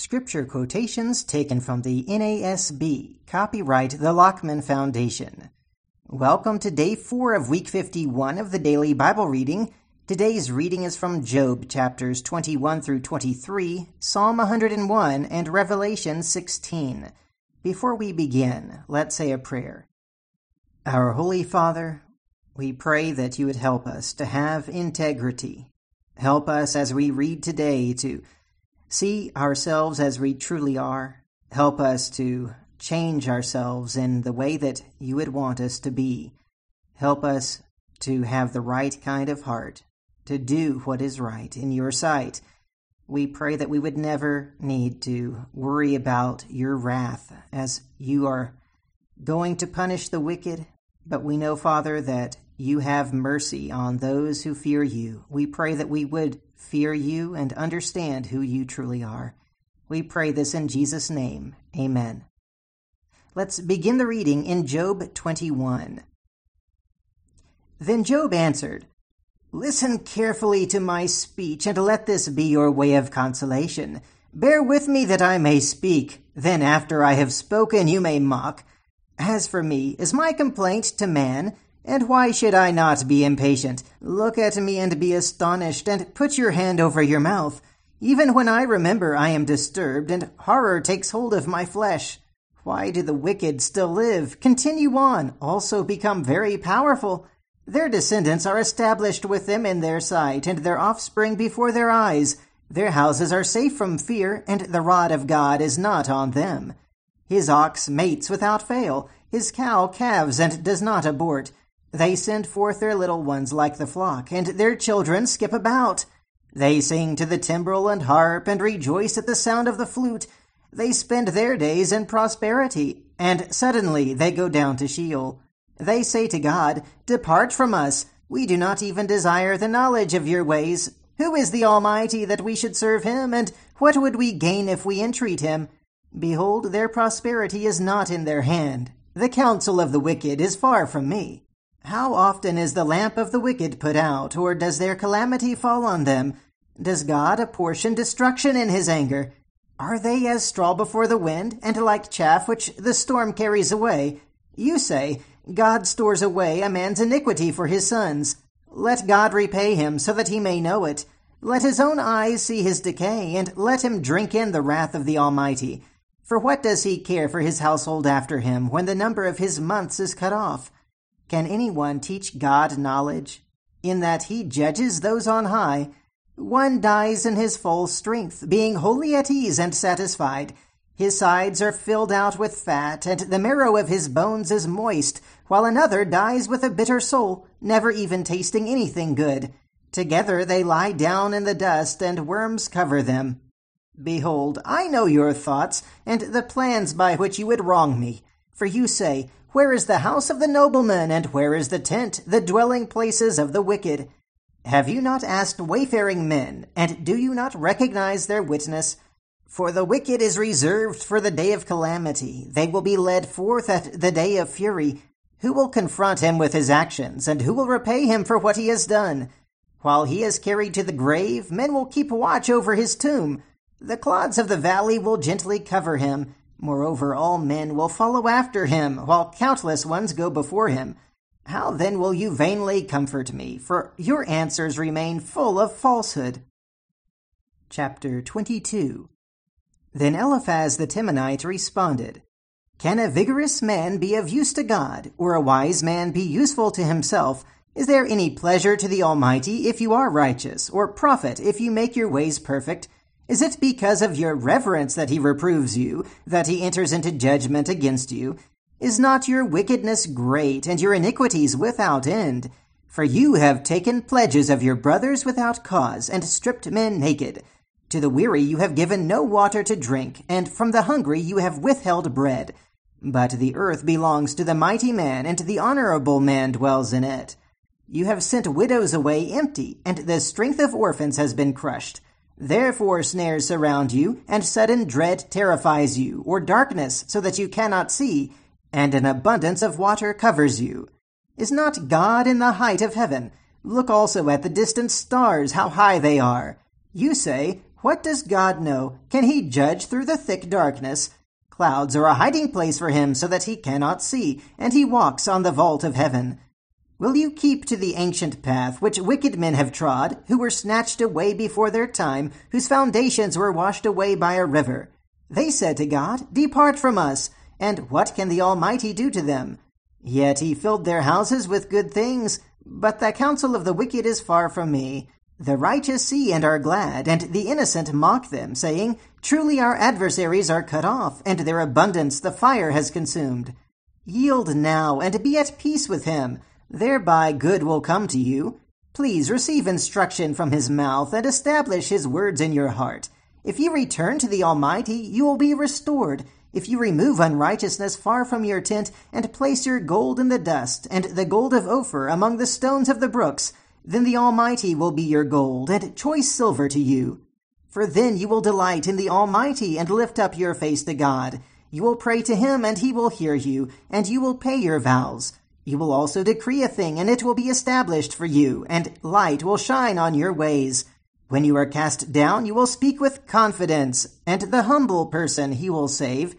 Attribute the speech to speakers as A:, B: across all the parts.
A: Scripture quotations taken from the NASB, copyright the Lockman Foundation. Welcome to day 4 of week 51 of the daily Bible reading. Today's reading is from Job chapters 21 through 23, Psalm 101, and Revelation 16. Before we begin, let's say a prayer. Our Holy Father, we pray that you would help us to have integrity. Help us as we read today to see ourselves as we truly are. Help us to change ourselves in the way that you would want us to be. Help us to have the right kind of heart, to do what is right in your sight. We pray that we would never need to worry about your wrath as you are going to punish the wicked, but we know, Father, that you have mercy on those who fear you. We pray that we would fear you and understand who you truly are. We pray this in Jesus' name. Amen. Let's begin the reading in Job 21. Then Job answered, Listen carefully to my speech, and let this be your way of consolation. Bear with me that I may speak. Then, after I have spoken, you may mock. As for me, is my complaint to man? And why should I not be impatient? Look at me and be astonished, and put your hand over your mouth. Even when I remember, I am disturbed, and horror takes hold of my flesh. Why do the wicked still live, continue on, also become very powerful? Their descendants are established with them in their sight, and their offspring before their eyes. Their houses are safe from fear, and the rod of God is not on them. His ox mates without fail. His cow calves and does not abort. They send forth their little ones like the flock, and their children skip about. They sing to the timbrel and harp, and rejoice at the sound of the flute. They spend their days in prosperity, and suddenly they go down to Sheol. They say to God, Depart from us. We do not even desire the knowledge of your ways. Who is the Almighty that we should serve him, and what would we gain if we entreat him? Behold, their prosperity is not in their hand. The counsel of the wicked is far from me. How often is the lamp of the wicked put out, or does their calamity fall on them? Does God apportion destruction in his anger? Are they as straw before the wind, and like chaff which the storm carries away? You say, God stores away a man's iniquity for his sons. Let God repay him, so that he may know it. Let his own eyes see his decay, and let him drink in the wrath of the Almighty. For what does he care for his household after him when the number of his months is cut off? Can anyone teach God knowledge? In that he judges those on high. One dies in his full strength, being wholly at ease and satisfied. His sides are filled out with fat, and the marrow of his bones is moist, while another dies with a bitter soul, never even tasting anything good. Together they lie down in the dust, and worms cover them. Behold, I know your thoughts, and the plans by which you would wrong me. For you say, Where is the house of the nobleman, and where is the tent, the dwelling places of the wicked? Have you not asked wayfaring men, and do you not recognize their witness? For the wicked is reserved for the day of calamity. They will be led forth at the day of fury. Who will confront him with his actions, and who will repay him for what he has done? While he is carried to the grave, men will keep watch over his tomb. The clods of the valley will gently cover him. Moreover, all men will follow after him, while countless ones go before him. How then will you vainly comfort me? For your answers remain full of falsehood. Chapter 22 Then Eliphaz the Temanite responded, Can a vigorous man be of use to God, or a wise man be useful to himself? Is there any pleasure to the Almighty if you are righteous, or profit if you make your ways perfect? Is it because of your reverence that he reproves you, that he enters into judgment against you? Is not your wickedness great, and your iniquities without end? For you have taken pledges of your brothers without cause, and stripped men naked. To the weary you have given no water to drink, and from the hungry you have withheld bread. But the earth belongs to the mighty man, and the honorable man dwells in it. You have sent widows away empty, and the strength of orphans has been crushed. Therefore snares surround you, and sudden dread terrifies you, or darkness, so that you cannot see, and an abundance of water covers you. Is not God in the height of heaven? Look also at the distant stars, how high they are. You say, What does God know? Can he judge through the thick darkness? Clouds are a hiding place for him so that he cannot see, and he walks on the vault of heaven. Will you keep to the ancient path which wicked men have trod, who were snatched away before their time, whose foundations were washed away by a river? They said to God, Depart from us, and what can the Almighty do to them? Yet he filled their houses with good things, but the counsel of the wicked is far from me. The righteous see and are glad, and the innocent mock them, saying, Truly our adversaries are cut off, and their abundance the fire has consumed. Yield now, and be at peace with him. Thereby good will come to you. Please receive instruction from his mouth, and establish his words in your heart. If you return to the Almighty, you will be restored. If you remove unrighteousness far from your tent, and place your gold in the dust, and the gold of Ophir among the stones of the brooks, then the Almighty will be your gold, and choice silver to you. For then you will delight in the Almighty, and lift up your face to God. You will pray to him, and he will hear you, and you will pay your vows. You will also decree a thing, and it will be established for you, and light will shine on your ways. When you are cast down, you will speak with confidence, and the humble person he will save.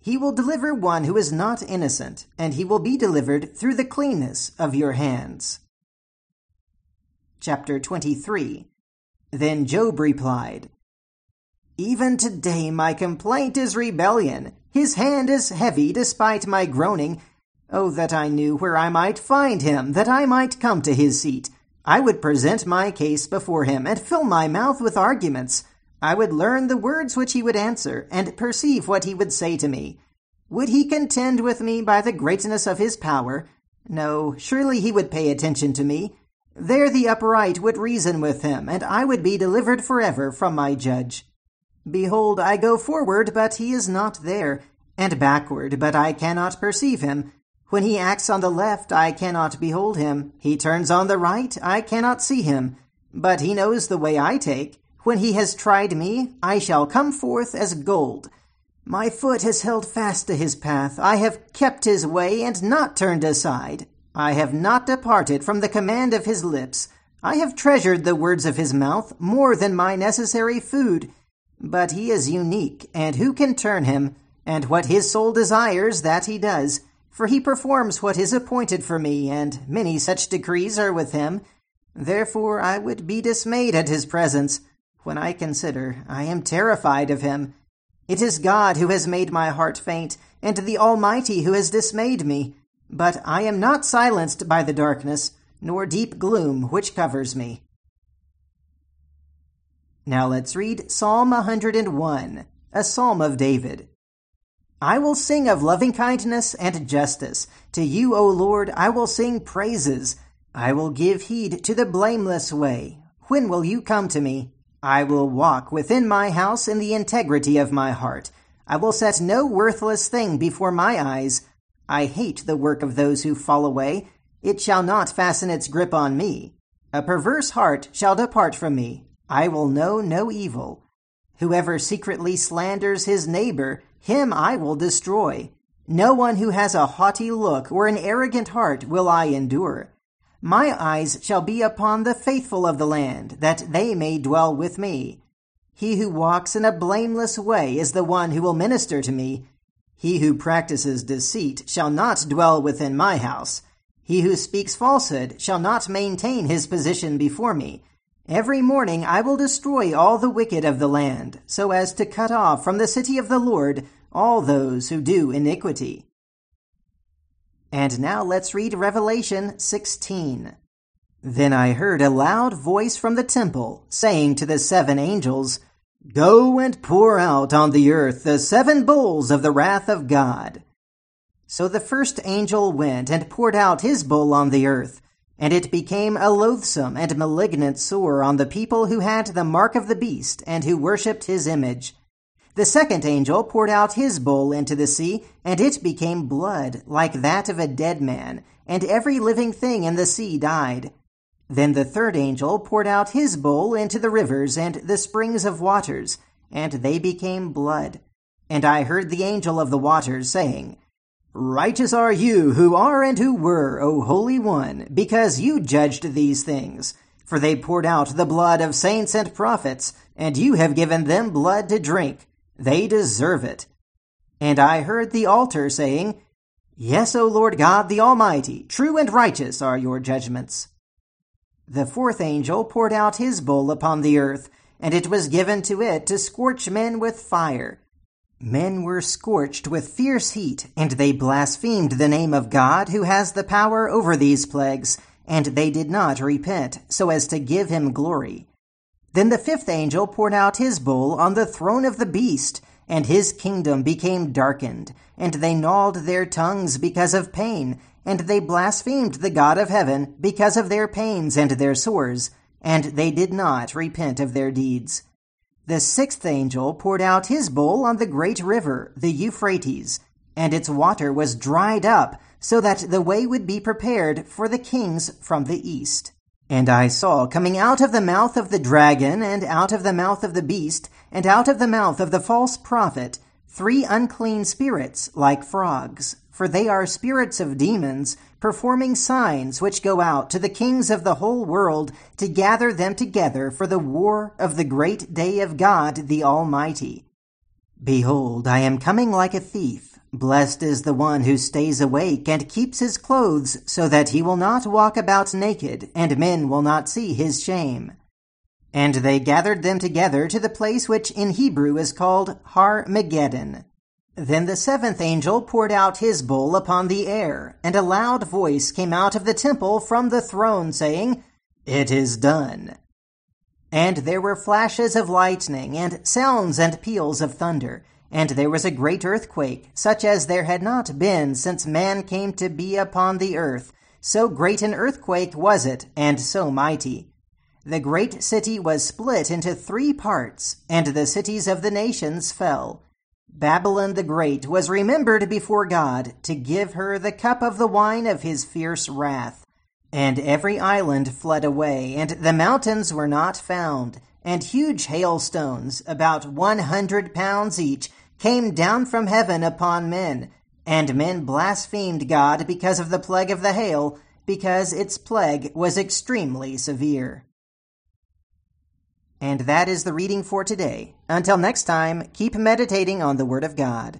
A: He will deliver one who is not innocent, and he will be delivered through the cleanness of your hands. Chapter 23 Then Job replied, Even today my complaint is rebellion. His hand is heavy despite my groaning. Oh, that I knew where I might find him, that I might come to his seat. I would present my case before him, and fill my mouth with arguments. I would learn the words which he would answer, and perceive what he would say to me. Would he contend with me by the greatness of his power? No, surely he would pay attention to me. There the upright would reason with him, and I would be delivered forever from my judge. Behold, I go forward, but he is not there, and backward, but I cannot perceive him. When he acts on the left, I cannot behold him. He turns on the right, I cannot see him. But he knows the way I take. When he has tried me, I shall come forth as gold. My foot has held fast to his path. I have kept his way and not turned aside. I have not departed from the command of his lips. I have treasured the words of his mouth more than my necessary food. But he is unique, and who can turn him? And what his soul desires, that he does. For he performs what is appointed for me, and many such decrees are with him. Therefore I would be dismayed at his presence. When I consider, I am terrified of him. It is God who has made my heart faint, and the Almighty who has dismayed me. But I am not silenced by the darkness, nor deep gloom which covers me. Now let's read Psalm 101, a psalm of David. I will sing of loving kindness and justice. To you, O Lord, I will sing praises. I will give heed to the blameless way. When will you come to me? I will walk within my house in the integrity of my heart. I will set no worthless thing before my eyes. I hate the work of those who fall away. It shall not fasten its grip on me. A perverse heart shall depart from me. I will know no evil. Whoever secretly slanders his neighbor, him I will destroy. No one who has a haughty look or an arrogant heart will I endure. My eyes shall be upon the faithful of the land, that they may dwell with me. He who walks in a blameless way is the one who will minister to me. He who practices deceit shall not dwell within my house. He who speaks falsehood shall not maintain his position before me. Every morning I will destroy all the wicked of the land, so as to cut off from the city of the Lord all those who do iniquity. And now let's read Revelation 16. Then I heard a loud voice from the temple, saying to the seven angels, Go and pour out on the earth the seven bowls of the wrath of God. So the first angel went and poured out his bowl on the earth, and it became a loathsome and malignant sore on the people who had the mark of the beast and who worshipped his image. The second angel poured out his bowl into the sea, and it became blood, like that of a dead man, and every living thing in the sea died. Then the third angel poured out his bowl into the rivers and the springs of waters, and they became blood. And I heard the angel of the waters saying, Righteous are you who are and who were, O Holy One, because you judged these things. for they poured out the blood of saints and prophets, and you have given them blood to drink. They deserve it. And I heard the altar saying, Yes, O Lord God the Almighty, true and righteous are your judgments. The fourth angel poured out his bowl upon the earth, and it was given to it to scorch men with fire. Men were scorched with fierce heat, and they blasphemed the name of God who has the power over these plagues, and they did not repent, so as to give him glory. Then the fifth angel poured out his bowl on the throne of the beast, and his kingdom became darkened, and they gnawed their tongues because of pain, and they blasphemed the God of heaven because of their pains and their sores, and they did not repent of their deeds. The sixth angel poured out his bowl on the great river, the Euphrates, and its water was dried up, so that the way would be prepared for the kings from the east. And I saw coming out of the mouth of the dragon, and out of the mouth of the beast, and out of the mouth of the false prophet, three unclean spirits like frogs, for they are spirits of demons, performing signs which go out to the kings of the whole world to gather them together for the war of the great day of God the Almighty. Behold, I am coming like a thief. Blessed is the one who stays awake and keeps his clothes so that he will not walk about naked, and men will not see his shame. And they gathered them together to the place which in Hebrew is called Har Megiddon. Then the seventh angel poured out his bowl upon the air, and a loud voice came out of the temple from the throne, saying, It is done. And there were flashes of lightning, and sounds and peals of thunder and there was a great earthquake, such as there had not been since man came to be upon the earth. So great an earthquake was it, and so mighty. The great city was split into three parts, and the cities of the nations fell. Babylon the Great was remembered before God to give her the cup of the wine of his fierce wrath. And every island fled away, and the mountains were not found, and huge hailstones, about one hundred pounds each, came down from heaven upon men, and men blasphemed God because of the plague of the hail, because its plague was extremely severe. And that is the reading for today. Until next time, keep meditating on the Word of God.